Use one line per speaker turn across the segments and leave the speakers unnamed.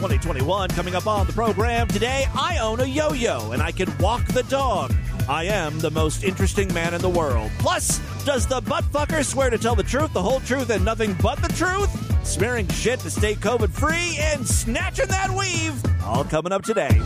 2021. Coming up on the program today, I own a yo yo and I can walk the dog. I am the most interesting man in the world. Plus, does the butt fucker swear to tell the truth, the whole truth, and nothing but the truth? Smearing shit to stay COVID free and snatching that weave. All coming up today.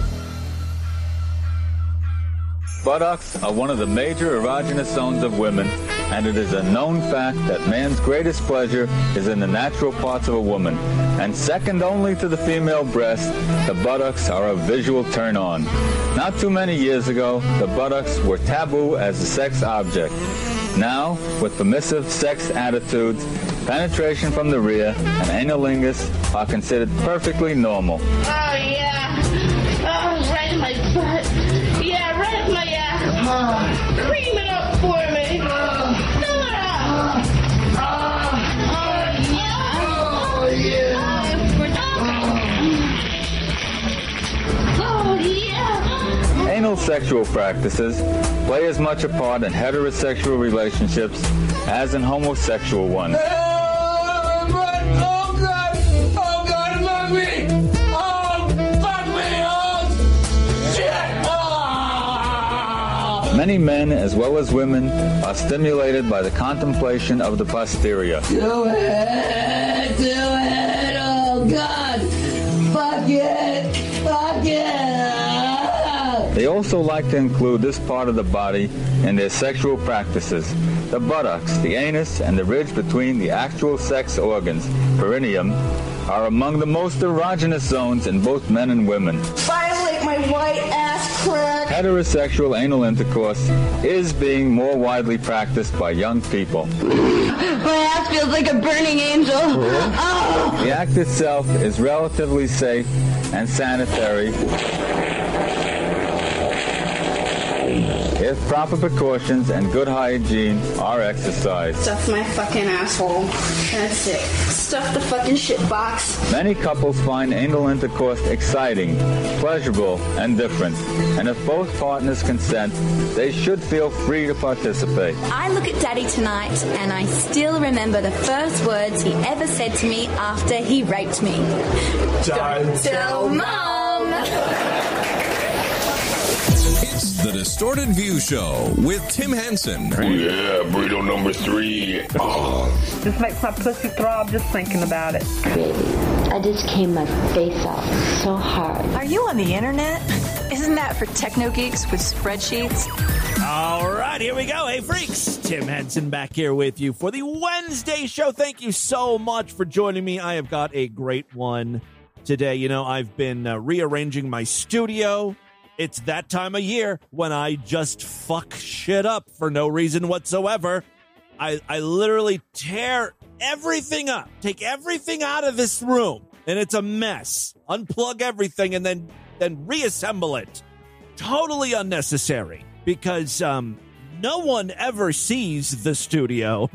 Buttocks are one of the major erogenous zones of women, and it is a known fact that man's greatest pleasure is in the natural parts of a woman. And second only to the female breast, the buttocks are a visual turn on. Not too many years ago, the buttocks were taboo as a sex object. Now, with permissive sex attitudes, penetration from the rear and analingus are considered perfectly normal.
Oh yeah. Oh, right in my butt. Cream it up for me. Fill it up. Oh yeah. Oh yeah. Oh.
Anal sexual practices play as much a part in heterosexual relationships as in homosexual ones. Many men, as well as women, are stimulated by the contemplation of the posterior.
Do it! Do it! Oh God! Fuck it! Fuck it!
They also like to include this part of the body in their sexual practices. The buttocks, the anus, and the ridge between the actual sex organs, perineum, are among the most erogenous zones in both men and women.
Violate my white ass
Heterosexual anal intercourse is being more widely practiced by young people.
My ass feels like a burning angel. Oh.
The act itself is relatively safe and sanitary if proper precautions and good hygiene are exercised.
Stuff my fucking asshole. That's it. Stuff the fucking shit box.
Many couples find anal intercourse exciting, pleasurable, and different. And if both partners consent, they should feel free to participate.
I look at Daddy tonight and I still remember the first words he ever said to me after he raped me.
Don't
Tell Mom!
It's the Distorted View Show with Tim Henson.
Yeah, burrito number three. Oh,
This makes my pussy throb just thinking about it.
I just came my face off so hard.
Are you on the internet? Isn't that for techno geeks with spreadsheets?
All right, here we go. Hey, freaks. Tim Henson back here with you for the Wednesday show. Thank you so much for joining me. I have got a great one today. You know, I've been uh, rearranging my studio. It's that time of year when I just fuck shit up for no reason whatsoever. I, I literally tear everything up, take everything out of this room, and it's a mess. Unplug everything and then then reassemble it. Totally unnecessary because um, no one ever sees the studio,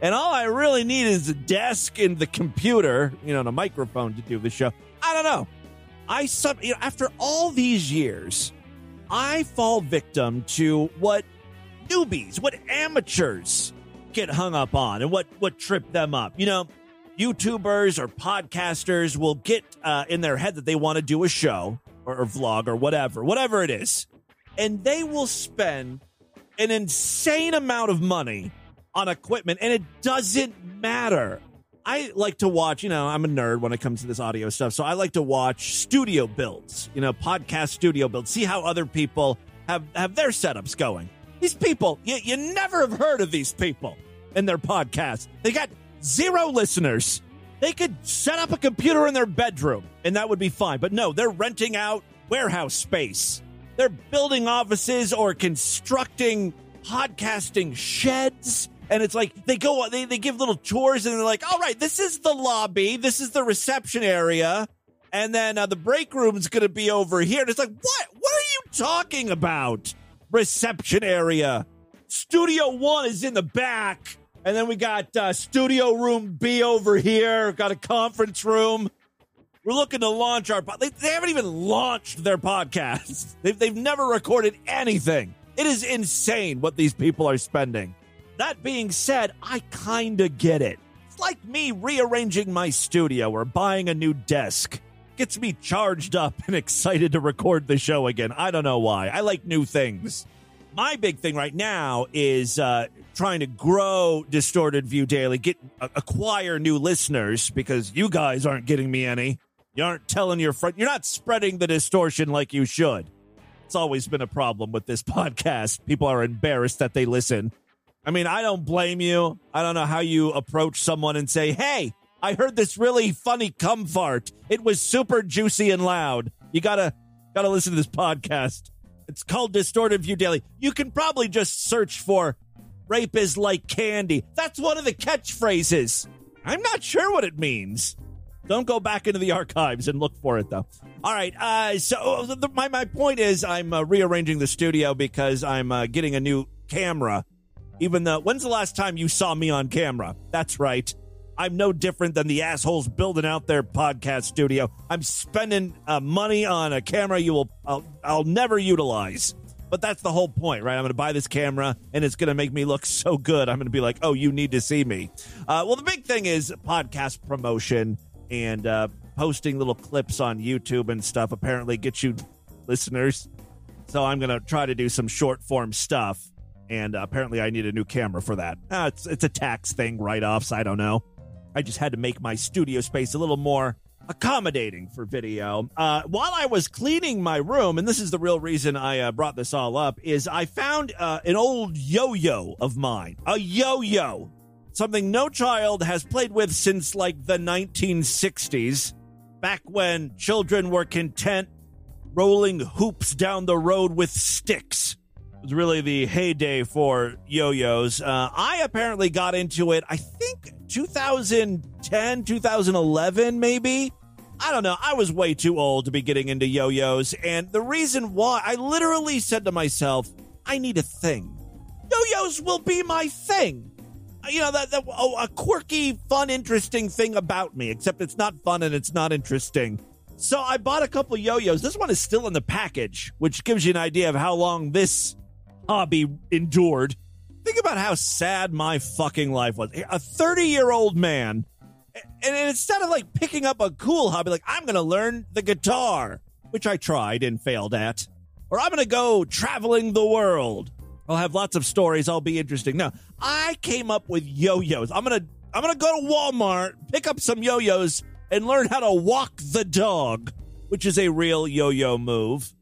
and all I really need is a desk and the computer, you know, and a microphone to do the show. I don't know. I sub, you know, after all these years, I fall victim to what newbies, what amateurs get hung up on, and what what trip them up. You know, YouTubers or podcasters will get uh, in their head that they want to do a show or, or vlog or whatever, whatever it is, and they will spend an insane amount of money on equipment, and it doesn't matter. I like to watch, you know, I'm a nerd when it comes to this audio stuff. So I like to watch studio builds, you know, podcast studio builds, see how other people have, have their setups going. These people, you, you never have heard of these people in their podcast. They got zero listeners. They could set up a computer in their bedroom and that would be fine. But no, they're renting out warehouse space. They're building offices or constructing podcasting sheds And it's like they go, they, they give little tours and they're like, all right, this is the lobby. This is the reception area. And then uh, the break room's going to be over here. And it's like, what? What are you talking about? Reception area. Studio one is in the back. And then we got uh, studio room B over here. Got a conference room. We're looking to launch our. They, they haven't even launched their podcast. They've, they've never recorded anything. It is insane what these people are spending. That being said, I kind of get it. It's like me rearranging my studio or buying a new desk. Gets me charged up and excited to record the show again. I don't know why. I like new things. My big thing right now is uh, trying to grow Distorted View Daily, get uh, acquire new listeners because you guys aren't getting me any. You aren't telling your friend. You're not spreading the distortion like you should. It's always been a problem with this podcast. People are embarrassed that they listen. I mean, I don't blame you. I don't know how you approach someone and say, "Hey, I heard this really funny cum fart. It was super juicy and loud. You gotta gotta listen to this podcast. It's called Distorted View Daily. You can probably just search for "rape is like candy." That's one of the catchphrases. I'm not sure what it means. Don't go back into the archives and look for it, though. All right. Uh, so the, my my point is, I'm uh, rearranging the studio because I'm uh, getting a new camera. Even though, when's the last time you saw me on camera? That's right. I'm no different than the assholes building out their podcast studio. I'm spending uh, money on a camera you will I'll, I'll never utilize. But that's the whole point, right? I'm going to buy this camera and it's going to make me look so good. I'm going to be like, oh, you need to see me. Uh, well, the big thing is podcast promotion and uh, posting little clips on YouTube and stuff apparently gets you listeners. So I'm going to try to do some short form stuff. And uh, apparently, I need a new camera for that. Uh, it's, it's a tax thing, write offs. I don't know. I just had to make my studio space a little more accommodating for video. Uh, while I was cleaning my room, and this is the real reason I uh, brought this all up, is I found uh, an old yo-yo of mine, a yo-yo, something no child has played with since like the 1960s, back when children were content rolling hoops down the road with sticks. Was really the heyday for yo-yos. Uh, I apparently got into it, I think 2010, 2011, maybe. I don't know. I was way too old to be getting into yo yos. And the reason why, I literally said to myself, I need a thing. Yo yos will be my thing. You know, that, that oh, a quirky, fun, interesting thing about me, except it's not fun and it's not interesting. So I bought a couple yo yos. This one is still in the package, which gives you an idea of how long this hobby endured. Think about how sad my fucking life was. A 30 year old man and instead of like picking up a cool hobby, like I'm going to learn the guitar, which I tried and failed at, or I'm going to go traveling the world. I'll have lots of stories. I'll be interesting. Now, I came up with yo-yos. I'm to I'm to go to Walmart, pick up some yo-yos and learn how to walk the dog, which is a real yo-yo move.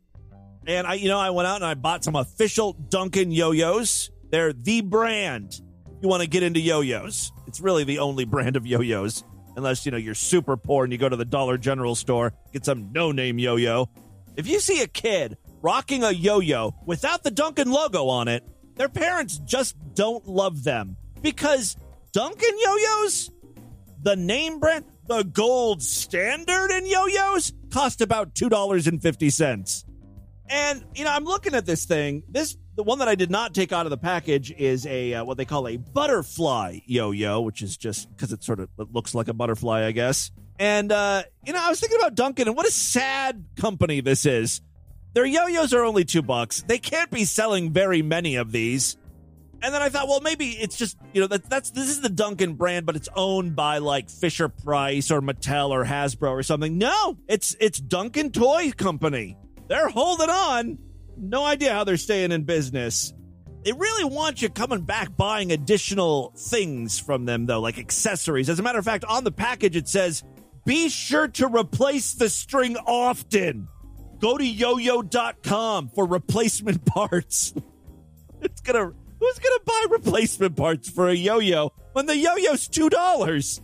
And I you know, I went out and I bought some official Duncan yo-yos. They're the brand you want to get into yo-yos. It's really the only brand of yo-yos, unless you know you're super poor and you go to the Dollar General store get some no-name yo-yo. If you see a kid rocking a yo-yo without the Duncan logo on it, their parents just don't love them because Duncan yo-yos, the name brand, the gold standard in yo-yos, cost about two dollars and fifty cents. And you know, I'm looking at this thing. This the one that I did not take out of the package is a uh, what they call a butterfly yo-yo, which is just because it sort of it looks like a butterfly, I guess. And uh, you know, I was thinking about Duncan and what a sad company this is. Their yo-yos are only two bucks. They can't be selling very many of these. And then I thought, well, maybe it's just you know that that's this is the Duncan brand, but it's owned by like Fisher Price or Mattel or Hasbro or something. No, it's it's Duncan Toy Company. They're holding on. No idea how they're staying in business. They really want you coming back buying additional things from them, though, like accessories. As a matter of fact, on the package it says, be sure to replace the string often. Go to yoyo.com for replacement parts. it's gonna who's gonna buy replacement parts for a yo-yo when the yo-yo's two dollars?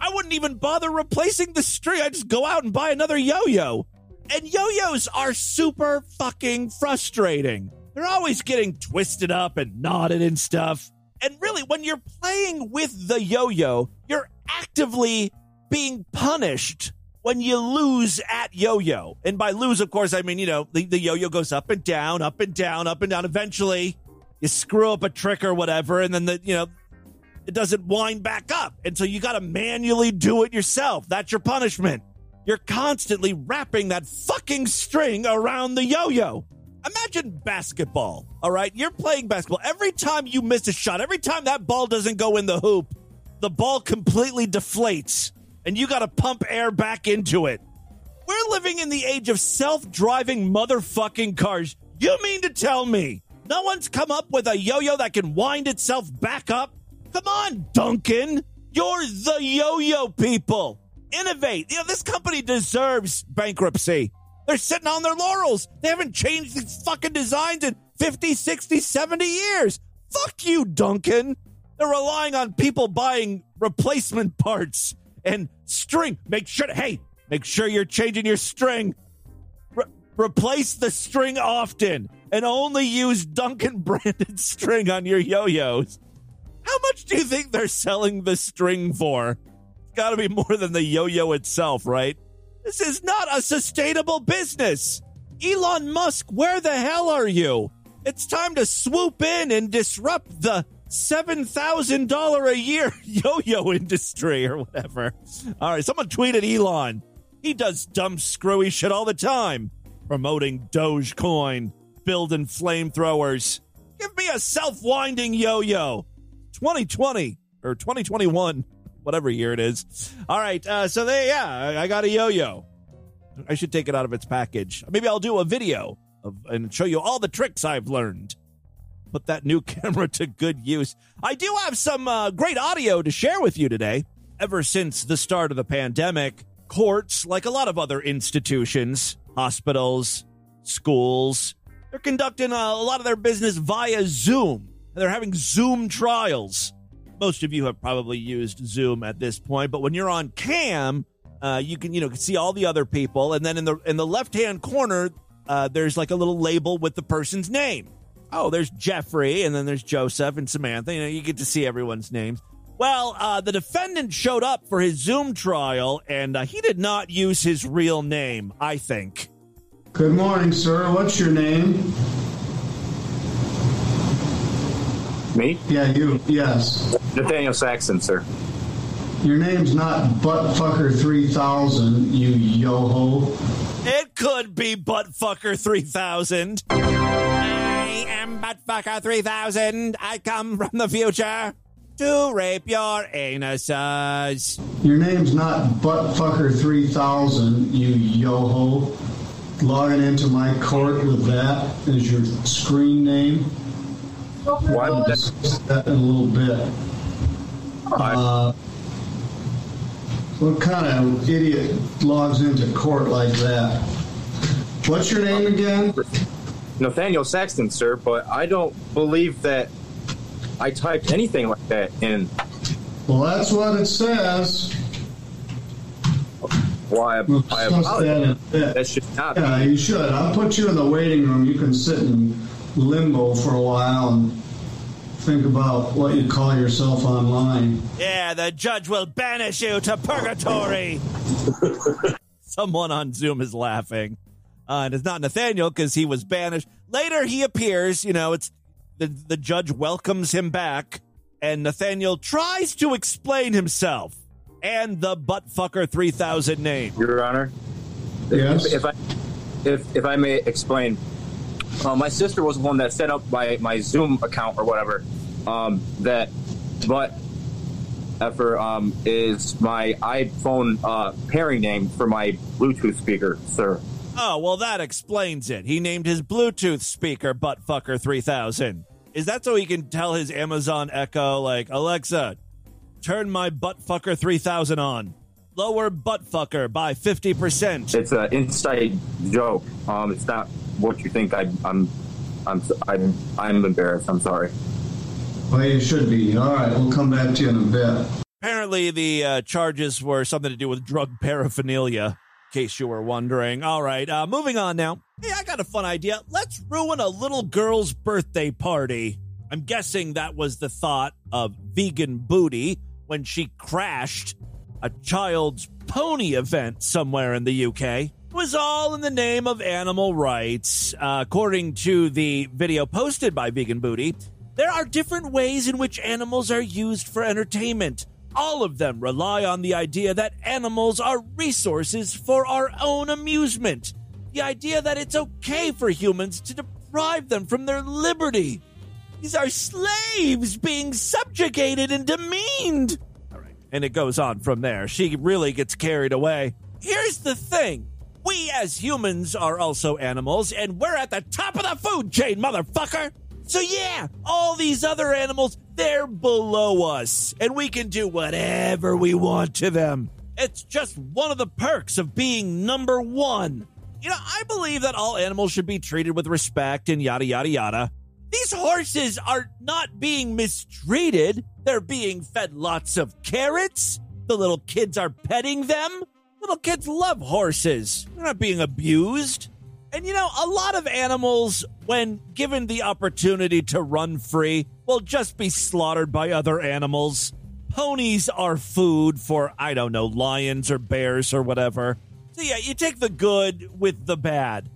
I wouldn't even bother replacing the string. I just go out and buy another yo-yo. And yo-yos are super fucking frustrating. They're always getting twisted up and knotted and stuff. And really, when you're playing with the yo yo, you're actively being punished when you lose at yo yo. And by lose, of course, I mean, you know, the, the yo yo goes up and down, up and down, up and down. Eventually, you screw up a trick or whatever, and then the, you know, it doesn't wind back up. And so you got to manually do it yourself. That's your punishment. You're constantly wrapping that fucking string around the yo yo. Imagine basketball, all right? You're playing basketball. Every time you miss a shot, every time that ball doesn't go in the hoop, the ball completely deflates and you got to pump air back into it. We're living in the age of self driving motherfucking cars. You mean to tell me no one's come up with a yo yo that can wind itself back up? Come on, Duncan. You're the yo yo people. Innovate. You know, this company deserves bankruptcy. They're sitting on their laurels. They haven't changed these fucking designs in 50, 60, 70 years. Fuck you, Duncan. They're relying on people buying replacement parts and string. Make sure, hey, make sure you're changing your string. Re- replace the string often and only use Duncan branded string on your yo yo's. How much do you think they're selling the string for? Got to be more than the yo yo itself, right? This is not a sustainable business. Elon Musk, where the hell are you? It's time to swoop in and disrupt the $7,000 a year yo yo industry or whatever. All right, someone tweeted Elon. He does dumb, screwy shit all the time, promoting Dogecoin, building flamethrowers. Give me a self winding yo yo. 2020 or 2021, whatever year it is. All right, uh, so there, yeah, I, got a yo yo. I should take it out of its package. Maybe I'll do a video of, and show you all the tricks I've learned put that new camera to good use. I do have some uh, great audio to share with you today. Ever since the start of the pandemic, courts, like a lot of other institutions, hospitals, schools, they're conducting a lot of their business via Zoom. They're having Zoom trials. Most of you have probably used Zoom at this point, but when you're on cam, uh, you can you know see all the other people, and then in the in the left hand corner, uh, there's like a little label with the person's name oh, there's Jeffrey, and then there's Joseph and Samantha. You know, you get to see everyone's names. Well, uh, the defendant showed up for his Zoom trial, and uh, he did not use his real name, I think.
Good morning, sir. What's your name?
Me?
Yeah, you. Yes.
Nathaniel Saxon, sir.
Your name's not Buttfucker3000, you yo-ho.
It could be Buttfucker3000. I am Buttfucker3000. I come from the future to rape your anuses.
Your name's not Buttfucker3000, you yo-ho. Logging into my court with that as your screen name.
Why would
that? that in a little bit. Uh, what kind of idiot logs into court like that? What's your name again?
Nathaniel Saxton, sir, but I don't believe that I typed anything like that in.
Well, that's what it says.
Why?
We'll
I
that a
apologize.
bit.
That should not
Yeah,
be.
you should. I'll put you in the waiting room. You can sit in limbo for a while and think about what you call yourself online.
Yeah, the judge will banish you to purgatory. Someone on Zoom is laughing. Uh, and it's not Nathaniel because he was banished. Later, he appears. You know, it's the the judge welcomes him back, and Nathaniel tries to explain himself and the buttfucker three thousand name.
Your Honor.
Yes.
If, if I if if I may explain, uh, my sister was the one that set up my my Zoom account or whatever. Um, that, but effer um, is my iPhone uh, pairing name for my Bluetooth speaker, sir.
Oh well, that explains it. He named his Bluetooth speaker buttfucker three thousand. Is that so he can tell his Amazon Echo like Alexa, turn my buttfucker three thousand on, lower buttfucker by fifty percent.
It's an inside joke. Um, it's not what you think. I, I'm, I'm, I'm, I'm embarrassed. I'm sorry.
Well, you should be. All right, we'll come back to you in a bit.
Apparently, the uh, charges were something to do with drug paraphernalia. In case you were wondering. All right, uh, moving on now. Hey, I got a fun idea. Let's ruin a little girl's birthday party. I'm guessing that was the thought of vegan booty when she crashed a child's pony event somewhere in the UK. Was all in the name of animal rights. Uh, according to the video posted by Vegan Booty, there are different ways in which animals are used for entertainment. All of them rely on the idea that animals are resources for our own amusement. The idea that it's okay for humans to deprive them from their liberty. These are slaves being subjugated and demeaned. All right. And it goes on from there. She really gets carried away. Here's the thing we as humans are also animals, and we're at the top of the food chain, motherfucker. So, yeah, all these other animals, they're below us, and we can do whatever we want to them. It's just one of the perks of being number one. You know, I believe that all animals should be treated with respect and yada, yada, yada. These horses are not being mistreated. They're being fed lots of carrots. The little kids are petting them. Little kids love horses. They're not being abused. And you know, a lot of animals, when given the opportunity to run free, will just be slaughtered by other animals. Ponies are food for, I don't know, lions or bears or whatever. So yeah, you take the good with the bad.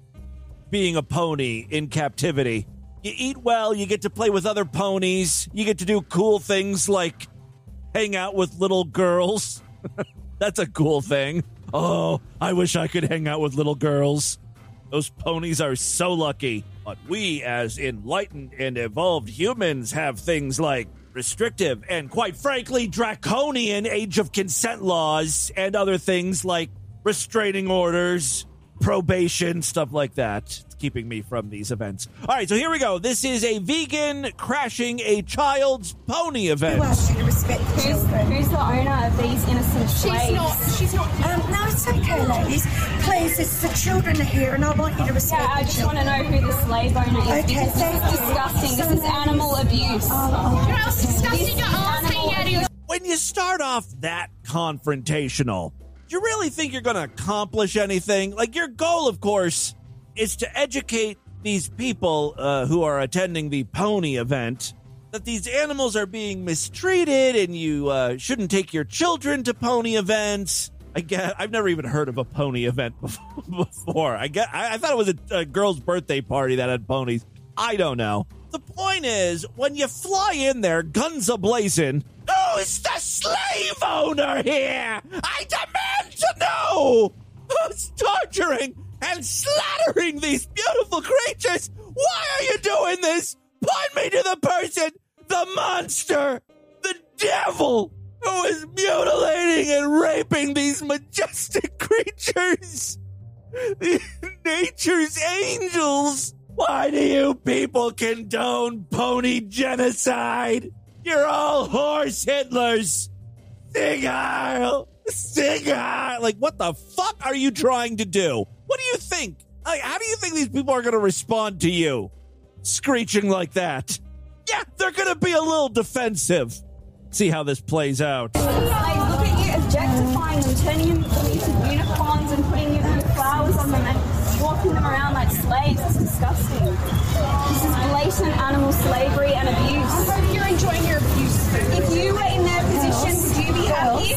Being a pony in captivity. You eat well, you get to play with other ponies, you get to do cool things like hang out with little girls. That's a cool thing. Oh, I wish I could hang out with little girls. Those ponies are so lucky. But we, as enlightened and evolved humans, have things like restrictive and, quite frankly, draconian age of consent laws and other things like restraining orders, probation, stuff like that. It's keeping me from these events. All right, so here we go. This is a vegan crashing a child's pony event.
asked you to respect the
Who's, who's the owner of these innocent
She's
slaves?
not. She's not. Um, no, it's okay, ladies. Please, it's the children are here, and I want you to respect
Yeah, I just want to know who the slave owner is
Okay,
because this
thank
is
you.
disgusting. This is animal abuse.
Oh, oh.
You know how disgusting
This
your
is
arse hanging out of your
when you start off that confrontational, do you really think you're going to accomplish anything? Like, your goal, of course, is to educate these people uh, who are attending the pony event that these animals are being mistreated and you uh, shouldn't take your children to pony events. I get, I've never even heard of a pony event before. I get, I, I thought it was a, a girl's birthday party that had ponies. I don't know. The point is, when you fly in there, guns ablazing, who's the slave owner here? I demand to know who's torturing and slaughtering these beautiful creatures. Why are you doing this? Point me to the person, the monster, the devil who is mutilating and raping these majestic creatures. Nature's angels. Why do you people condone pony genocide? You're all horse Hitlers. Sieg Heil. Like, what the fuck are you trying to do? What do you think? Like, how do you think these people are going to respond to you? Screeching like that. Yeah, they're going to be a little defensive. See how this plays out.
Look at you objectifying them, turning them into unicorns and putting flowers on them and walking them around like slaves. It's disgusting. This is blatant animal slavery and abuse. If you were in their position, would you be happy?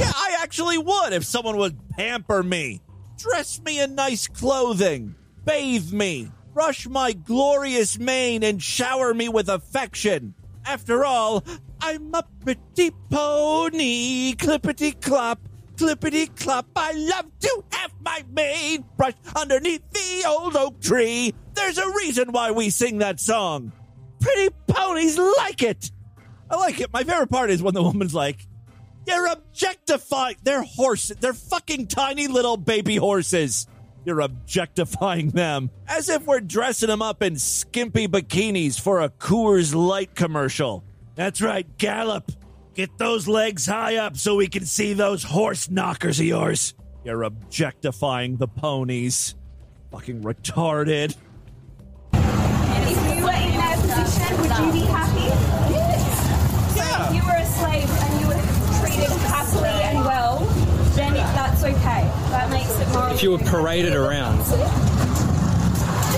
Yeah, I actually would if someone would pamper me, dress me in nice clothing, bathe me, brush my glorious mane, and shower me with affection. After all, I'm a pretty pony, clippity clop, clippity clop. I love to have my mane brushed underneath the old oak tree. There's a reason why we sing that song. Pretty ponies like it. I like it. My favorite part is when the woman's like, you're objectifying. They're horses. They're fucking tiny little baby horses. You're objectifying them as if we're dressing them up in skimpy bikinis for a Coors Light commercial. That's right, Gallop. Get those legs high up so we can see those horse knockers of yours. You're objectifying the ponies. Fucking retarded.
If you were in their position, would you be happy? So if you were a slave and you were treated happily and well, then it, that's okay. That makes it more.
If you were paraded around.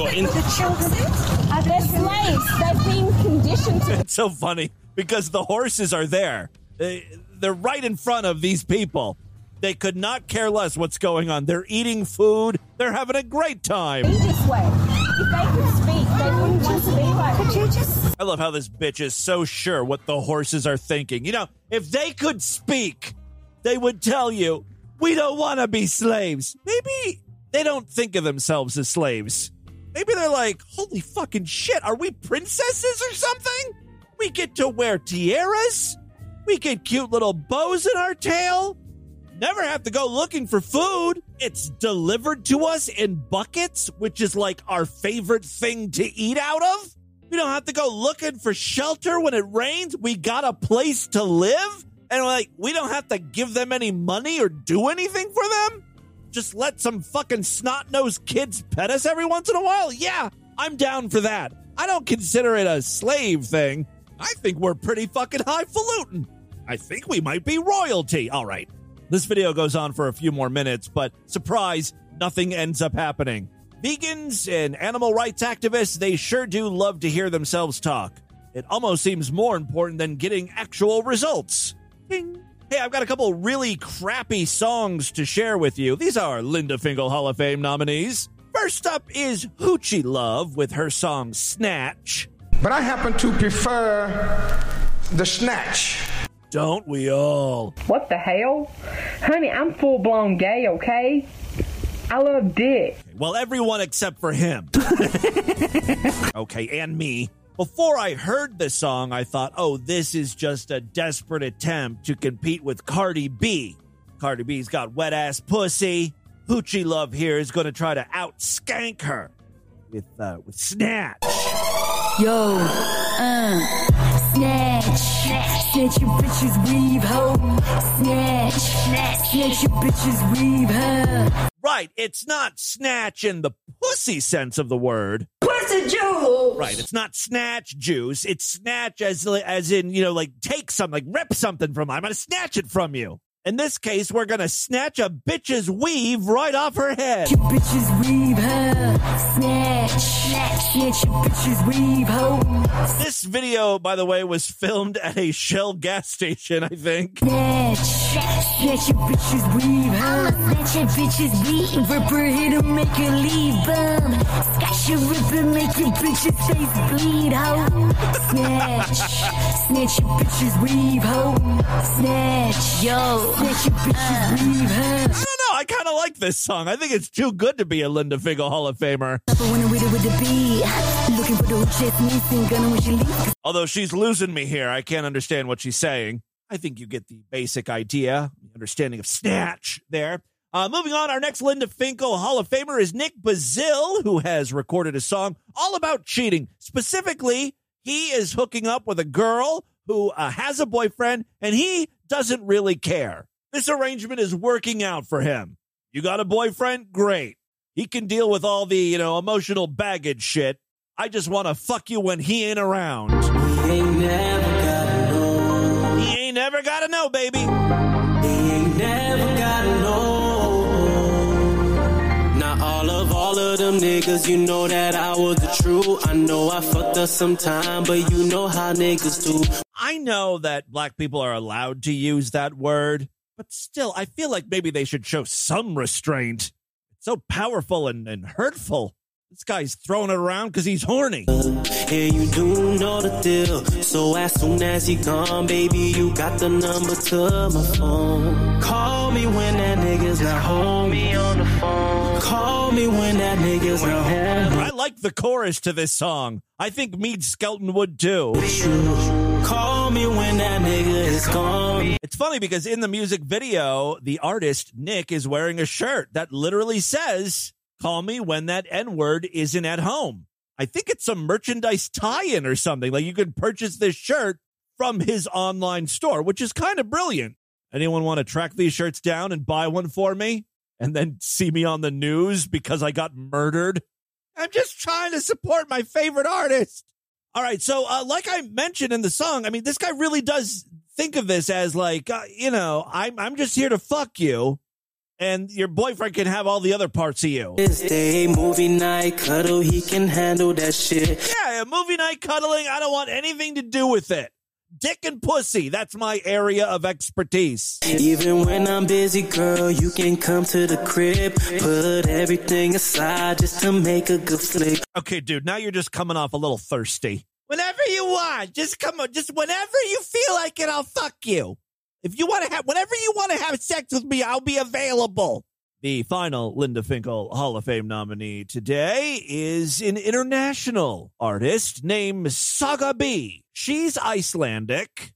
The children are
They're slaves. They've been conditioned to.
It's so funny because the horses are there. They, they're right in front of these people. They could not care less what's going on. They're eating food. They're having a great time.
be this way. If they could speak, they wouldn't want to be like. Could you just?
I love how this bitch is so sure what the horses are thinking. You know, if they could speak, they would tell you, we don't want to be slaves. Maybe they don't think of themselves as slaves. Maybe they're like, holy fucking shit, are we princesses or something? We get to wear tiaras. We get cute little bows in our tail. Never have to go looking for food. It's delivered to us in buckets, which is like our favorite thing to eat out of. We don't have to go looking for shelter when it rains. We got a place to live. And like, we don't have to give them any money or do anything for them. Just let some fucking snot nosed kids pet us every once in a while. Yeah, I'm down for that. I don't consider it a slave thing. I think we're pretty fucking highfalutin. I think we might be royalty. All right. This video goes on for a few more minutes, but surprise, nothing ends up happening. Vegans and animal rights activists, they sure do love to hear themselves talk. It almost seems more important than getting actual results. Ding. Hey, I've got a couple really crappy songs to share with you. These are Linda Finkle Hall of Fame nominees. First up is Hoochie Love with her song Snatch.
But I happen to prefer the snatch.
Don't we all?
What the hell? Honey, I'm full blown gay, okay? I love dick.
Well, everyone except for him. okay, and me. Before I heard the song, I thought, oh, this is just a desperate attempt to compete with Cardi B. Cardi B's got wet ass pussy. Hoochie Love here is going to try to out skank her with uh, with Snatch.
Yo, uh, snatch, snatch your bitches, weave ho, snatch, snatch your bitches, weave her.
Right, it's not snatch in the pussy sense of the word.
Pussy juice.
Right, it's not snatch juice. It's snatch as as in you know like take some like rip something from. I'm gonna snatch it from you. In this case, we're gonna snatch a bitch's weave right off her head.
Your bitches weave her, snatch, snatch your bitches, weave ho.
This video, by the way, was filmed at a Shell gas station. I think.
Snatch, snatch your bitches, weave her. I'ma snatch your bitches, weave, rip her, hit her, make her leave, bum. Scotch your ripper, make your bitches face bleed, ho. Snatch, snatch your bitches, weave, ho. Snatch, yo,
I don't know. I kind of like this song. I think it's too good to be a Linda Finkle Hall of Famer. Although she's losing me here, I can't understand what she's saying. I think you get the basic idea, understanding of snatch there. Uh, moving on, our next Linda Finkle Hall of Famer is Nick Bazil, who has recorded a song all about cheating. Specifically, he is hooking up with a girl who uh, has a boyfriend and he doesn't really care. This arrangement is working out for him. You got a boyfriend? Great. He can deal with all the, you know, emotional baggage shit. I just want to fuck you when he ain't around.
He ain't never gotta know.
He ain't never got to know, baby.
He ain't never gotta know. Now all of all of them niggas, you know that I was the true. I know I fucked up sometime, but you know how niggas do.
I know that black people are allowed to use that word, but still, I feel like maybe they should show some restraint. It's so powerful and, and hurtful. This guy's throwing it around because he's horny.
Yeah, you do know the deal. So as soon as he gone, baby, you got the number to my phone. Call me when that nigga's not home. Me on the phone. Call me when that nigga's not home.
I like the chorus to this song. I think Mead Skelton would too.
Me when that nigga is gone.
It's funny because in the music video, the artist Nick is wearing a shirt that literally says, Call me when that N word isn't at home. I think it's some merchandise tie in or something. Like you could purchase this shirt from his online store, which is kind of brilliant. Anyone want to track these shirts down and buy one for me and then see me on the news because I got murdered? I'm just trying to support my favorite artist. All right. So, uh, like I mentioned in the song, I mean, this guy really does think of this as like, uh, you know, I'm, I'm just here to fuck you. and your boyfriend can have all the other parts of you.
Wednesday, movie night, cuddle, he can handle that shit.
Yeah, movie night cuddling, I don't want anything to do with it. Dick and pussy, that's my area of expertise.
Even when I'm busy, girl, you can come to the crib. Put everything aside just to make a good flick.
Okay, dude, now you're just coming off a little thirsty. Whenever you want, just come on, just whenever you feel like it, I'll fuck you. If you want to have, whenever you want to have sex with me, I'll be available. The final Linda Finkle Hall of Fame nominee today is an international artist named Saga B. She's Icelandic.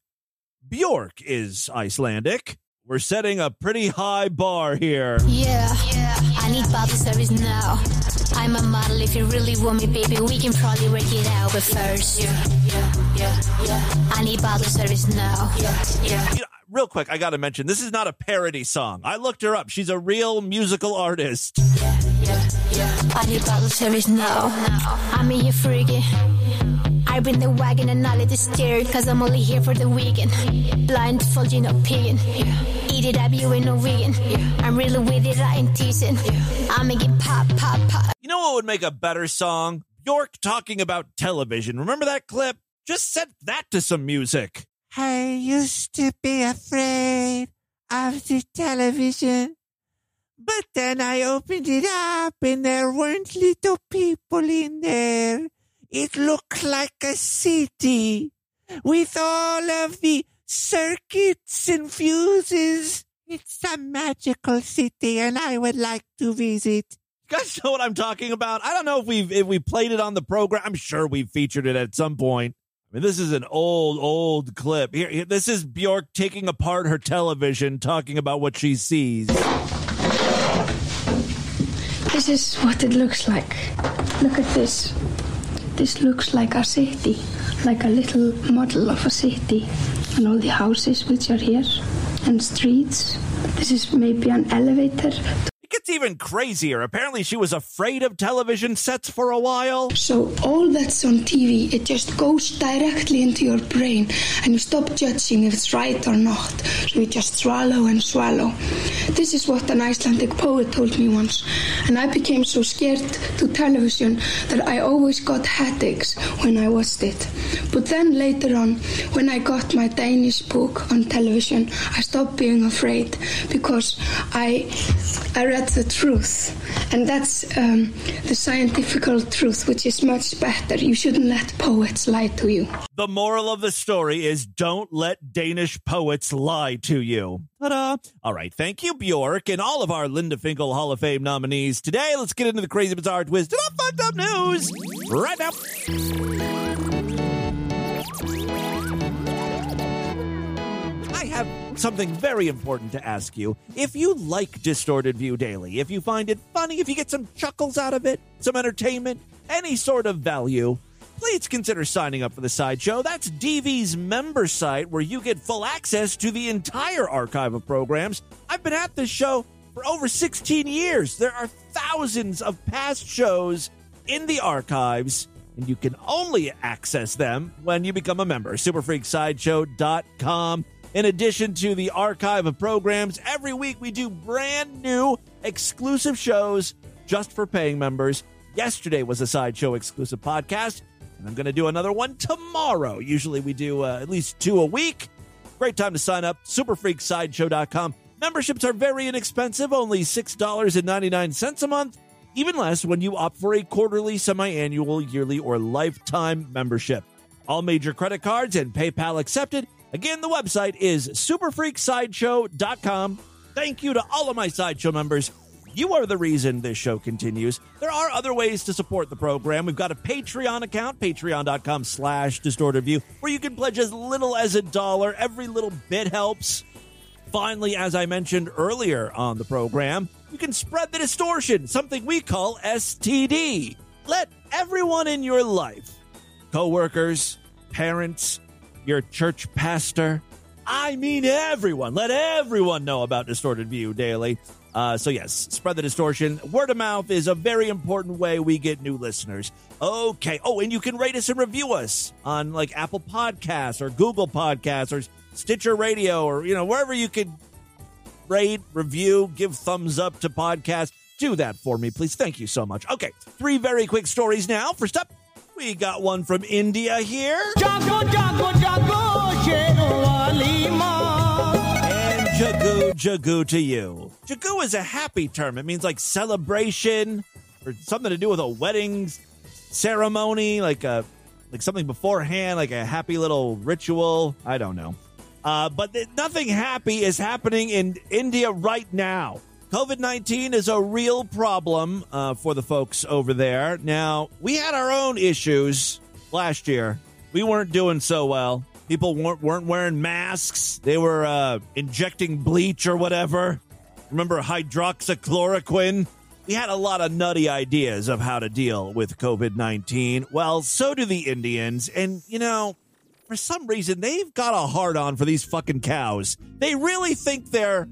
Bjork is Icelandic. We're setting a pretty high bar here.
Yeah, yeah. I need bottle service now. I'm a model. If you really want me, baby, we can probably work it out. But first, yeah, yeah, yeah, yeah. I need bottle service now. Yeah, yeah.
You know, real quick, I got to mention this is not a parody song. I looked her up. She's a real musical artist.
I need bottle service now. I'm in here freaking. I bring the wagon and I let the steer, cause I'm only here for the weekend. Blindfolding opinion. Eat it up, you ain't no vegan. I'm really with it, I ain't teasing. I'm making pop, pop, pop.
You know what would make a better song? Bjork talking about television. Remember that clip? Just set that to some music.
I used to be afraid of the television, but then I opened it up and there weren't little people in there. It looked like a city with all of the circuits and fuses. It's a magical city and I would like to visit.
You guys know what I'm talking about? I don't know if we've if we played it on the program. I'm sure we've featured it at some point. Mean, this is an old, old clip. Here, here, this is Bjork taking apart her television, talking about what she sees.
This is what it looks like. Look at this. This looks like a city, like a little model of a city, and all the houses which are here, and streets. This is maybe an elevator.
Gets even crazier. Apparently, she was afraid of television sets for a while.
So all that's on TV, it just goes directly into your brain, and you stop judging if it's right or not. So you just swallow and swallow. This is what an Icelandic poet told me once, and I became so scared to television that I always got headaches when I watched it. But then later on, when I got my Danish book on television, I stopped being afraid because I I read the truth, and that's um, the scientific truth, which is much better. You shouldn't let poets lie to you.
The moral of the story is don't let Danish poets lie to you. Ta-da. All right. Thank you, Bjork, and all of our Linda Finkle Hall of Fame nominees. Today, let's get into the crazy, bizarre twist of fucked up news right now. I have something very important to ask you. If you like Distorted View Daily, if you find it funny, if you get some chuckles out of it, some entertainment, any sort of value, please consider signing up for the sideshow. That's DV's member site where you get full access to the entire archive of programs. I've been at this show for over 16 years. There are thousands of past shows in the archives, and you can only access them when you become a member. Superfreaksideshow.com. In addition to the archive of programs, every week we do brand new exclusive shows just for paying members. Yesterday was a Sideshow exclusive podcast, and I'm going to do another one tomorrow. Usually we do uh, at least two a week. Great time to sign up. Superfreaksideshow.com. Memberships are very inexpensive, only $6.99 a month, even less when you opt for a quarterly, semi annual, yearly, or lifetime membership. All major credit cards and PayPal accepted. Again, the website is superfreaksideshow.com. Thank you to all of my Sideshow members. You are the reason this show continues. There are other ways to support the program. We've got a Patreon account, patreon.com slash distortedview, where you can pledge as little as a dollar. Every little bit helps. Finally, as I mentioned earlier on the program, you can spread the distortion, something we call STD. Let everyone in your life, coworkers, parents, your church pastor, I mean everyone, let everyone know about Distorted View Daily. Uh, so, yes, spread the distortion. Word of mouth is a very important way we get new listeners. Okay. Oh, and you can rate us and review us on like Apple Podcasts or Google Podcasts or Stitcher Radio or, you know, wherever you could rate, review, give thumbs up to podcast. Do that for me, please. Thank you so much. Okay, three very quick stories now. First up, we got one from India here.
Jago, jago, jago,
And Jagu Jagu to you. Jagu is a happy term. It means like celebration or something to do with a wedding ceremony, like a like something beforehand, like a happy little ritual. I don't know. Uh, but th- nothing happy is happening in India right now. COVID 19 is a real problem uh, for the folks over there. Now, we had our own issues last year. We weren't doing so well. People weren't, weren't wearing masks, they were uh, injecting bleach or whatever. Remember hydroxychloroquine? We had a lot of nutty ideas of how to deal with COVID 19. Well, so do the Indians. And, you know, for some reason, they've got a hard on for these fucking cows. They really think they're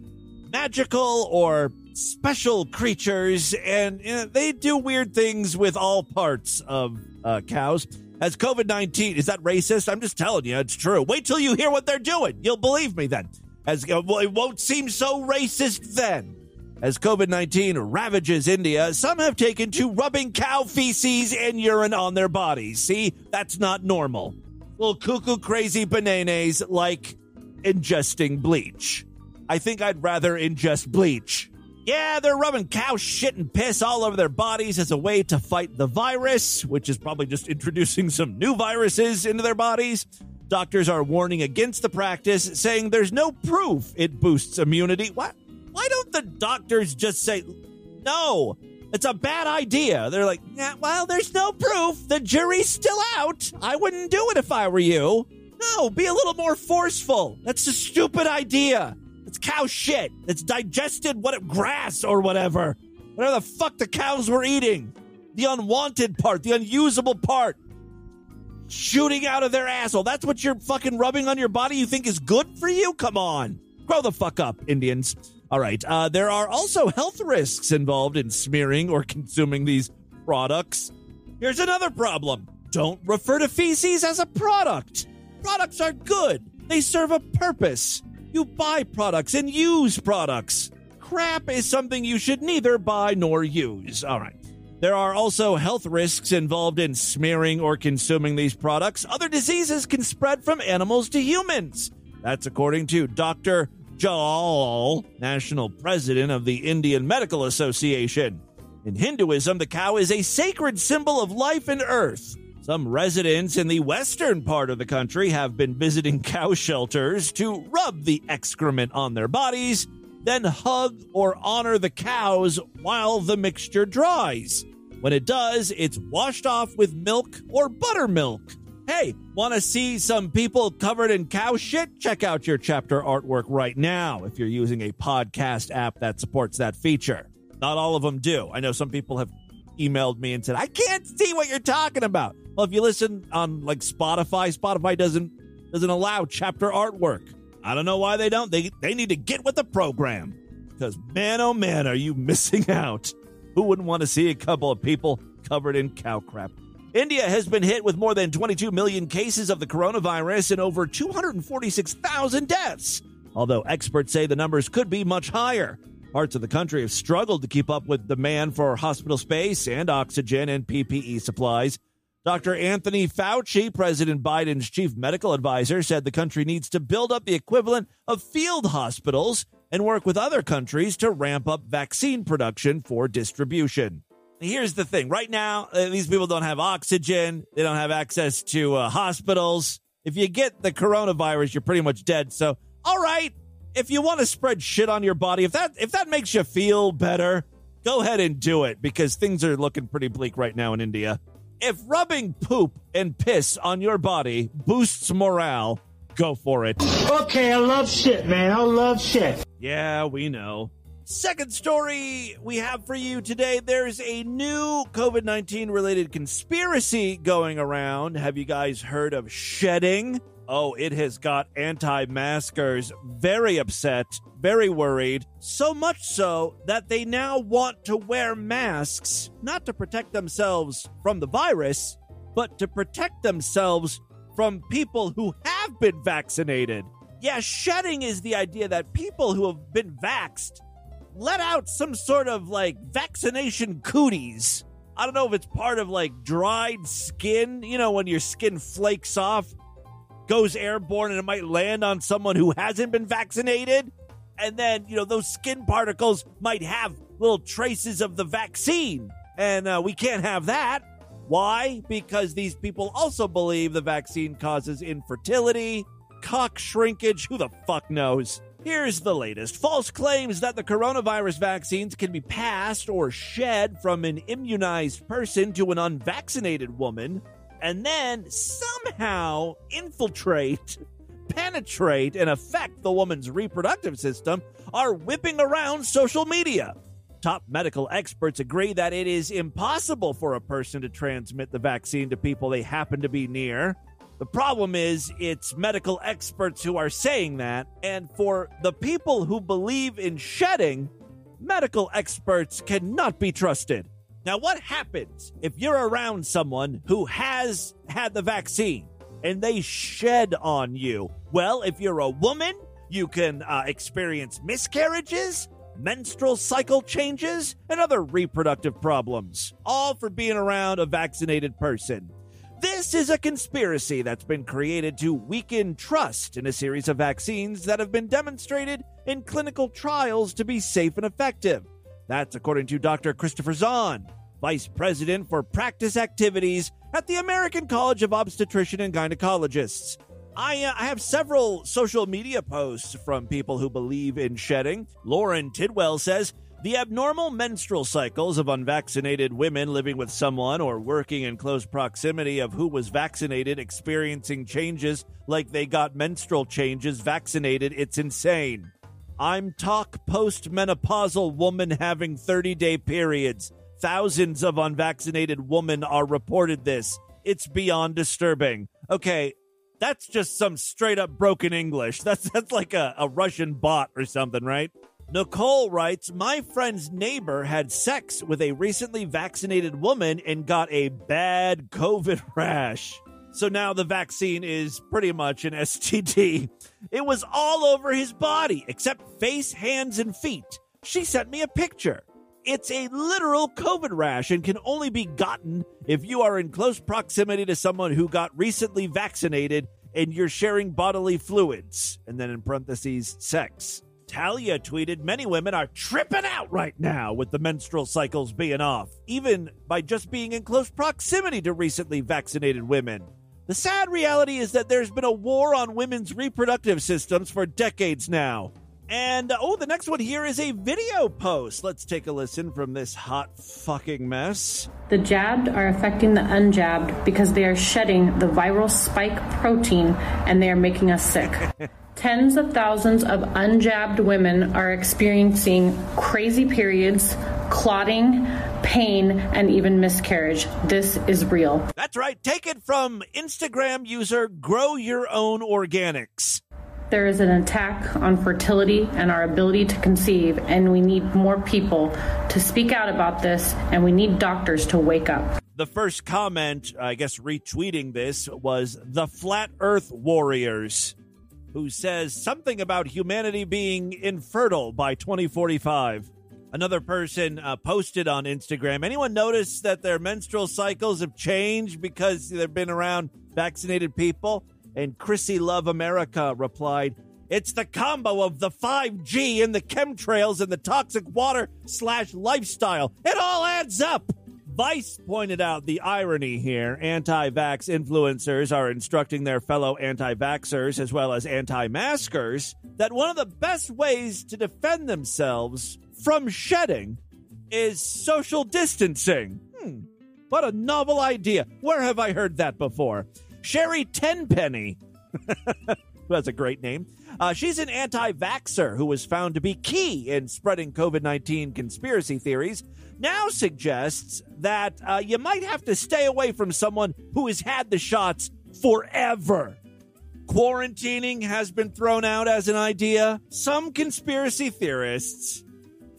magical or special creatures, and you know, they do weird things with all parts of uh, cows. As COVID 19, is that racist? I'm just telling you, it's true. Wait till you hear what they're doing. You'll believe me then. As well, it won't seem so racist then. As COVID 19 ravages India, some have taken to rubbing cow feces and urine on their bodies. See, that's not normal. Little cuckoo crazy bananas like ingesting bleach. I think I'd rather ingest bleach. Yeah, they're rubbing cow shit and piss all over their bodies as a way to fight the virus, which is probably just introducing some new viruses into their bodies. Doctors are warning against the practice, saying there's no proof it boosts immunity. What? Why don't the doctors just say, no, it's a bad idea? They're like, yeah, well, there's no proof. The jury's still out. I wouldn't do it if I were you. No, be a little more forceful. That's a stupid idea. It's cow shit. It's digested what grass or whatever. Whatever the fuck the cows were eating. The unwanted part, the unusable part. Shooting out of their asshole. That's what you're fucking rubbing on your body you think is good for you? Come on. Grow the fuck up, Indians. All right. Uh, there are also health risks involved in smearing or consuming these products. Here's another problem don't refer to feces as a product. Products are good, they serve a purpose. You buy products and use products. Crap is something you should neither buy nor use. All right. There are also health risks involved in smearing or consuming these products. Other diseases can spread from animals to humans. That's according to Dr. Jalal, national president of the Indian Medical Association. In Hinduism, the cow is a sacred symbol of life and earth. Some residents in the western part of the country have been visiting cow shelters to rub the excrement on their bodies, then hug or honor the cows while the mixture dries. When it does, it's washed off with milk or buttermilk. Hey, want to see some people covered in cow shit? Check out your chapter artwork right now if you're using a podcast app that supports that feature. Not all of them do. I know some people have emailed me and said, I can't see what you're talking about. Well, if you listen on like Spotify, Spotify doesn't doesn't allow chapter artwork. I don't know why they don't. They they need to get with the program. Because man oh man, are you missing out. Who wouldn't want to see a couple of people covered in cow crap? India has been hit with more than 22 million cases of the coronavirus and over 246,000 deaths. Although experts say the numbers could be much higher. Parts of the country have struggled to keep up with demand for hospital space and oxygen and PPE supplies. Dr. Anthony Fauci, President Biden's chief medical advisor, said the country needs to build up the equivalent of field hospitals and work with other countries to ramp up vaccine production for distribution. Here's the thing right now, uh, these people don't have oxygen, they don't have access to uh, hospitals. If you get the coronavirus, you're pretty much dead. So, all right, if you want to spread shit on your body, if that if that makes you feel better, go ahead and do it because things are looking pretty bleak right now in India. If rubbing poop and piss on your body boosts morale, go for it.
Okay, I love shit, man. I love shit.
Yeah, we know. Second story we have for you today there's a new COVID 19 related conspiracy going around. Have you guys heard of shedding? Oh, it has got anti maskers very upset, very worried. So much so that they now want to wear masks, not to protect themselves from the virus, but to protect themselves from people who have been vaccinated. Yeah, shedding is the idea that people who have been vaxxed let out some sort of like vaccination cooties. I don't know if it's part of like dried skin, you know, when your skin flakes off, goes airborne, and it might land on someone who hasn't been vaccinated. And then, you know, those skin particles might have little traces of the vaccine. And uh, we can't have that. Why? Because these people also believe the vaccine causes infertility, cock shrinkage. Who the fuck knows? Here's the latest false claims that the coronavirus vaccines can be passed or shed from an immunized person to an unvaccinated woman, and then somehow infiltrate, penetrate, and affect the woman's reproductive system are whipping around social media. Top medical experts agree that it is impossible for a person to transmit the vaccine to people they happen to be near. The problem is, it's medical experts who are saying that, and for the people who believe in shedding, medical experts cannot be trusted. Now, what happens if you're around someone who has had the vaccine and they shed on you? Well, if you're a woman, you can uh, experience miscarriages, menstrual cycle changes, and other reproductive problems, all for being around a vaccinated person. This is a conspiracy that's been created to weaken trust in a series of vaccines that have been demonstrated in clinical trials to be safe and effective. That's according to Dr. Christopher Zahn, Vice President for Practice Activities at the American College of Obstetrician and Gynecologists. I, uh, I have several social media posts from people who believe in shedding. Lauren Tidwell says, the abnormal menstrual cycles of unvaccinated women living with someone or working in close proximity of who was vaccinated experiencing changes like they got menstrual changes vaccinated, it's insane. I'm talk postmenopausal woman having 30 day periods. Thousands of unvaccinated women are reported this. It's beyond disturbing. Okay, that's just some straight up broken English. That's that's like a, a Russian bot or something, right? Nicole writes, My friend's neighbor had sex with a recently vaccinated woman and got a bad COVID rash. So now the vaccine is pretty much an STD. It was all over his body, except face, hands, and feet. She sent me a picture. It's a literal COVID rash and can only be gotten if you are in close proximity to someone who got recently vaccinated and you're sharing bodily fluids. And then in parentheses, sex. Talia tweeted, Many women are tripping out right now with the menstrual cycles being off, even by just being in close proximity to recently vaccinated women. The sad reality is that there's been a war on women's reproductive systems for decades now. And uh, oh, the next one here is a video post. Let's take a listen from this hot fucking mess.
The jabbed are affecting the unjabbed because they are shedding the viral spike protein and they are making us sick. Tens of thousands of unjabbed women are experiencing crazy periods, clotting, pain, and even miscarriage. This is real.
That's right. Take it from Instagram user Grow Your Own Organics.
There is an attack on fertility and our ability to conceive, and we need more people to speak out about this, and we need doctors to wake up.
The first comment, I guess, retweeting this was the Flat Earth Warriors, who says something about humanity being infertile by 2045. Another person uh, posted on Instagram. Anyone notice that their menstrual cycles have changed because they've been around vaccinated people? And Chrissy Love America replied, It's the combo of the 5G and the chemtrails and the toxic water slash lifestyle. It all adds up. Vice pointed out the irony here. Anti vax influencers are instructing their fellow anti vaxxers as well as anti maskers that one of the best ways to defend themselves from shedding is social distancing. Hmm, what a novel idea. Where have I heard that before? Sherri Tenpenny. That's a great name. Uh, she's an anti vaxxer who was found to be key in spreading COVID 19 conspiracy theories. Now suggests that uh, you might have to stay away from someone who has had the shots forever. Quarantining has been thrown out as an idea. Some conspiracy theorists,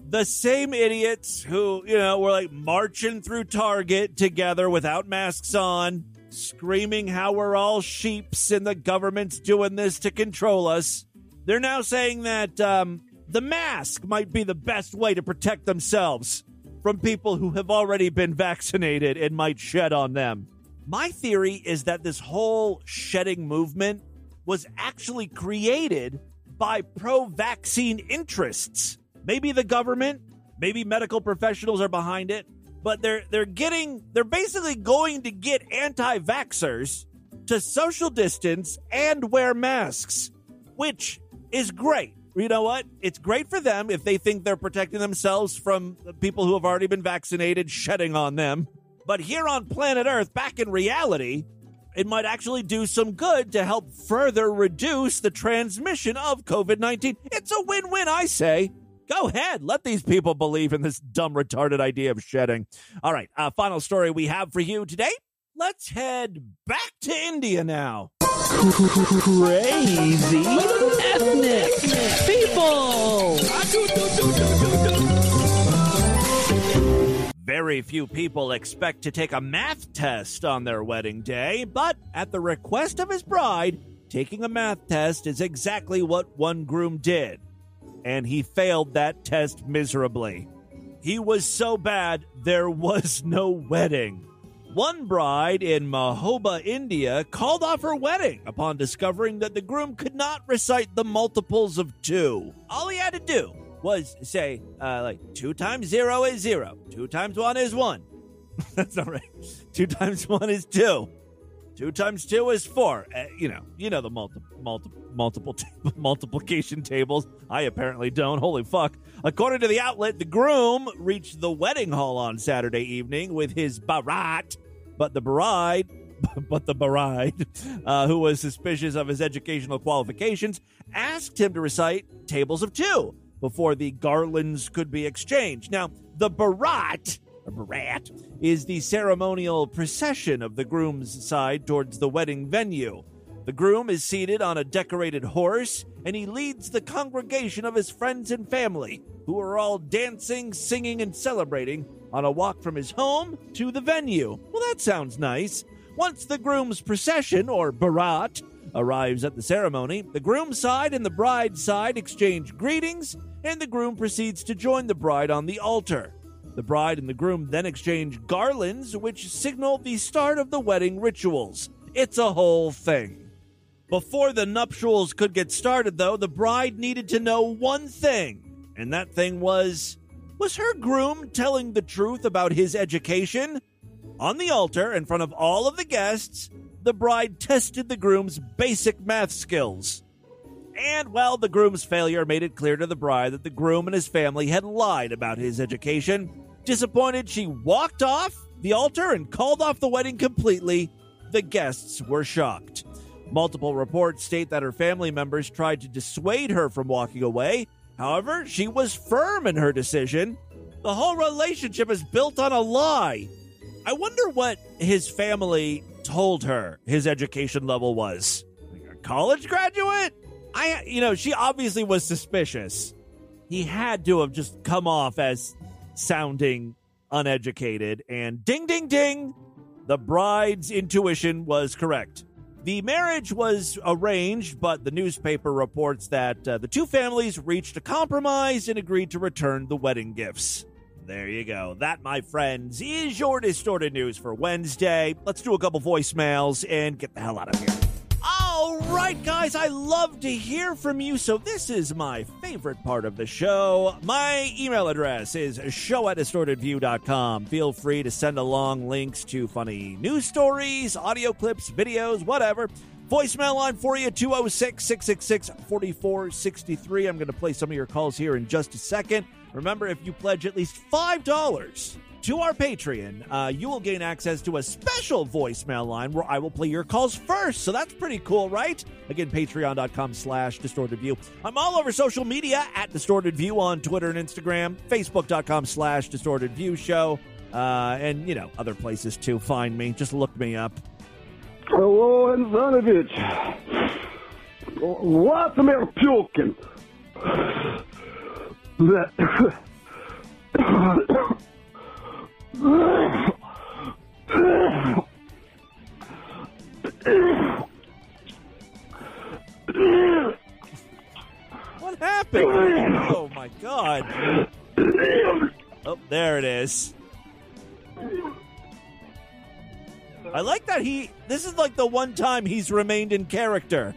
the same idiots who, you know, were like marching through Target together without masks on, screaming how we're all sheeps and the government's doing this to control us. They're now saying that um, the mask might be the best way to protect themselves from people who have already been vaccinated and might shed on them. My theory is that this whole shedding movement was actually created by pro vaccine interests. Maybe the government, maybe medical professionals are behind it, but they're they're getting they're basically going to get anti-vaxxers to social distance and wear masks, which is great. You know what? It's great for them if they think they're protecting themselves from people who have already been vaccinated shedding on them. But here on planet Earth, back in reality, it might actually do some good to help further reduce the transmission of COVID 19. It's a win win, I say. Go ahead, let these people believe in this dumb, retarded idea of shedding. All right, uh, final story we have for you today. Let's head back to India now.
Crazy ethnic people.
Very few people expect to take a math test on their wedding day, but at the request of his bride, taking a math test is exactly what one groom did. And he failed that test miserably. He was so bad, there was no wedding. One bride in Mahoba, India, called off her wedding upon discovering that the groom could not recite the multiples of two. All he had to do was say, uh, like, two times zero is zero, two times one is one. That's not right. Two times one is two. Two times two is four. Uh, you know, you know the multi- multi- multiple t- multiplication tables. I apparently don't. Holy fuck! According to the outlet, the groom reached the wedding hall on Saturday evening with his barat, but the bride, but the bride, uh, who was suspicious of his educational qualifications, asked him to recite tables of two before the garlands could be exchanged. Now, the barat a barat, is the ceremonial procession of the groom's side towards the wedding venue. The groom is seated on a decorated horse, and he leads the congregation of his friends and family, who are all dancing, singing, and celebrating on a walk from his home to the venue. Well, that sounds nice. Once the groom's procession, or barat, arrives at the ceremony, the groom's side and the bride's side exchange greetings, and the groom proceeds to join the bride on the altar. The bride and the groom then exchange garlands, which signal the start of the wedding rituals. It's a whole thing. Before the nuptials could get started, though, the bride needed to know one thing, and that thing was was her groom telling the truth about his education? On the altar, in front of all of the guests, the bride tested the groom's basic math skills. And, well, the groom's failure made it clear to the bride that the groom and his family had lied about his education. Disappointed, she walked off the altar and called off the wedding completely. The guests were shocked. Multiple reports state that her family members tried to dissuade her from walking away. However, she was firm in her decision. The whole relationship is built on a lie. I wonder what his family told her his education level was. Like a college graduate? I, you know, she obviously was suspicious. He had to have just come off as sounding uneducated, and ding, ding, ding, the bride's intuition was correct. The marriage was arranged, but the newspaper reports that uh, the two families reached a compromise and agreed to return the wedding gifts. There you go. That, my friends, is your distorted news for Wednesday. Let's do a couple voicemails and get the hell out of here. Right, guys, I love to hear from you, so this is my favorite part of the show. My email address is show at distortedview.com. Feel free to send along links to funny news stories, audio clips, videos, whatever. Voicemail line for you 206 666 4463. I'm going to play some of your calls here in just a second. Remember, if you pledge at least $5 to our Patreon, uh, you will gain access to a special voicemail line where I will play your calls first. So that's pretty cool, right? Again, patreon.com slash distorted view. I'm all over social media at distorted view on Twitter and Instagram, facebook.com slash distorted view show, uh, and, you know, other places to find me. Just look me up.
Hello, Antonovich. Vladimir Pukin. What happened? Oh my god.
Oh, there it is. I like that he. This is like the one time he's remained in character.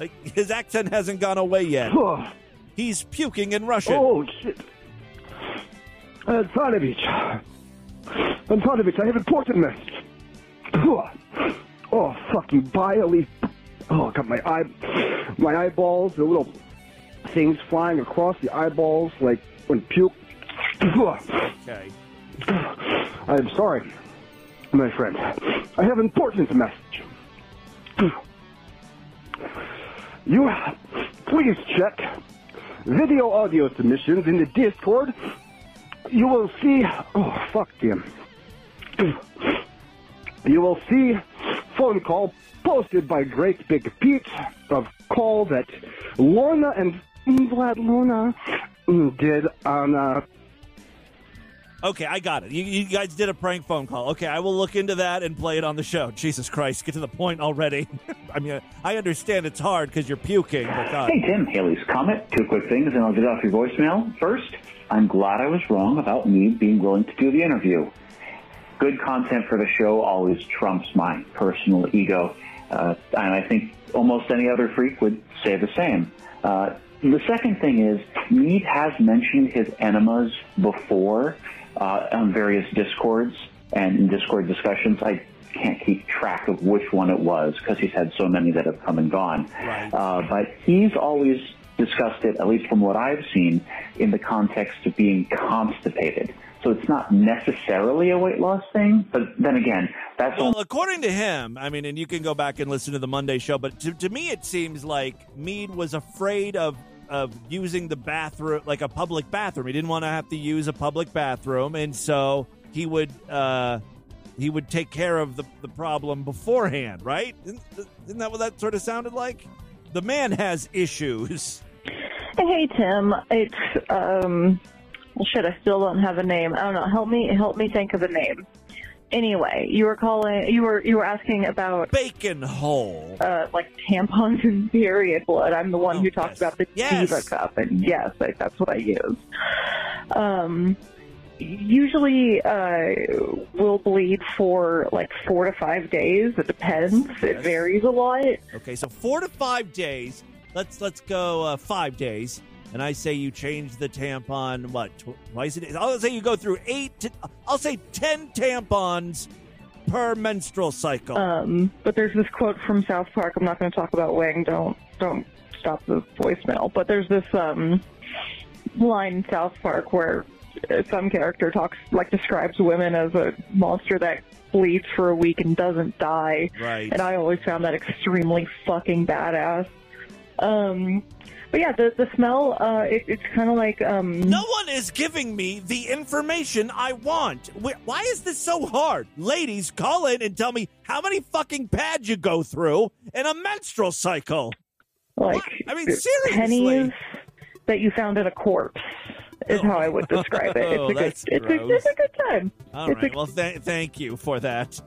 Like his accent hasn't gone away yet. He's puking in Russian.
Oh shit! Uh, Отвалить. Antonovich. Antonovich, I have important message. Oh, fuck you, vilely. Oh, got my eye, my eyeballs, the little things flying across the eyeballs like when puke.
Okay.
I'm sorry, my friend. I have an important message. You please check video audio submissions in the Discord. You will see. Oh, fuck him. You will see phone call posted by Great Big Pete of call that Lorna and Vlad Lorna did on uh,
Okay, I got it. You, you guys did a prank phone call. Okay, I will look into that and play it on the show. Jesus Christ, get to the point already. I mean, I understand it's hard because you're puking, but God.
Hey, Tim, Haley's Comet. Two quick things, and I'll get off your voicemail. First, I'm glad I was wrong about me being willing to do the interview. Good content for the show always trumps my personal ego, uh, and I think almost any other freak would say the same. Uh, the second thing is, Mead has mentioned his enemas before uh, on various discords and in Discord discussions. I can't keep track of which one it was because he's had so many that have come and gone. Uh, but he's always discussed it, at least from what I've seen, in the context of being constipated. So it's not necessarily a weight loss thing, but then again, that's
Well, according to him, I mean, and you can go back and listen to the Monday show, but to, to me, it seems like Mead was afraid of of using the bathroom, like a public bathroom. He didn't want to have to use a public bathroom, and so he would uh, he would take care of the, the problem beforehand, right? Isn't, isn't that what that sort of sounded like? The man has issues.
Hey Tim, it's um well shit, I still don't have a name. I don't know. Help me help me think of a name. Anyway, you were calling you were you were asking about
bacon hole.
Uh like tampons and period blood. I'm the one who talked about the
Yes.
diva cup and yes, like, that's what I use. Um usually uh will bleed for like 4 to 5 days. It depends. It varies a lot.
Okay, so four to five days. Let's let's go uh, five days. And I say you change the tampon what tw- twice a day. I'll say you go through eight. To, I'll say ten tampons per menstrual cycle.
Um, but there's this quote from South Park. I'm not going to talk about Wang. Don't don't stop the voicemail. But there's this um, line in South Park where uh, some character talks like describes women as a monster that bleeds for a week and doesn't die.
Right.
And I always found that extremely fucking badass. Um, but yeah, the the smell. Uh, it, it's kind of like um.
no one is giving me the information I want. Why is this so hard? Ladies, call in and tell me how many fucking pads you go through in a menstrual cycle.
like
I mean, seriously.
pennies that you found in a corpse is how I would describe it. It's
Oh,
a good, it's a, it's a good time.
All
It's a.
Well, th- thank you for that.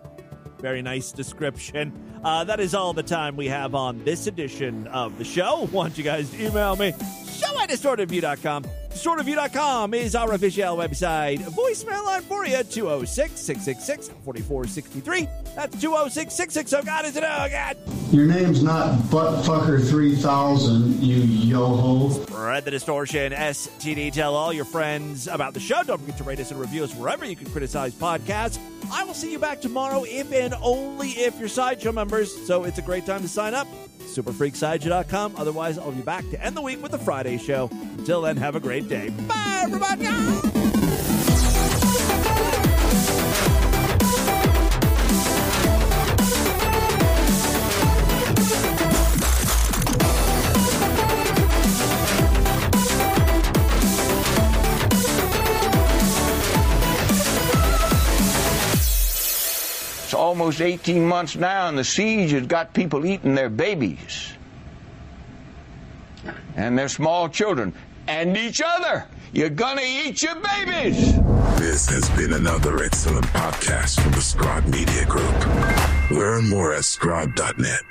Very nice description. Uh, that is all the time we have on this edition of the show. Want you guys to email me, show at distortedview.com. Distortedview.com is our official website. Voicemail line for you, 206 666 4463. That's 206 660. Oh, God, is it? Oh, God.
Your name's not Buttfucker3000, you yo-ho.
Spread the distortion. STD. Tell all your friends about the show. Don't forget to rate us and review us wherever you can criticize podcasts. I will see you back tomorrow if and only if you're Sideshow members. So it's a great time to sign up. Superfreaksideshow.com. Otherwise, I'll be back to end the week with the Friday show. Until then, have a great day. Bye, everybody.
It's almost 18 months now, and the siege has got people eating their babies and their small children and each other. You're gonna eat your babies.
This has been another excellent podcast from the Scribe Media Group. Learn more at scribe.net.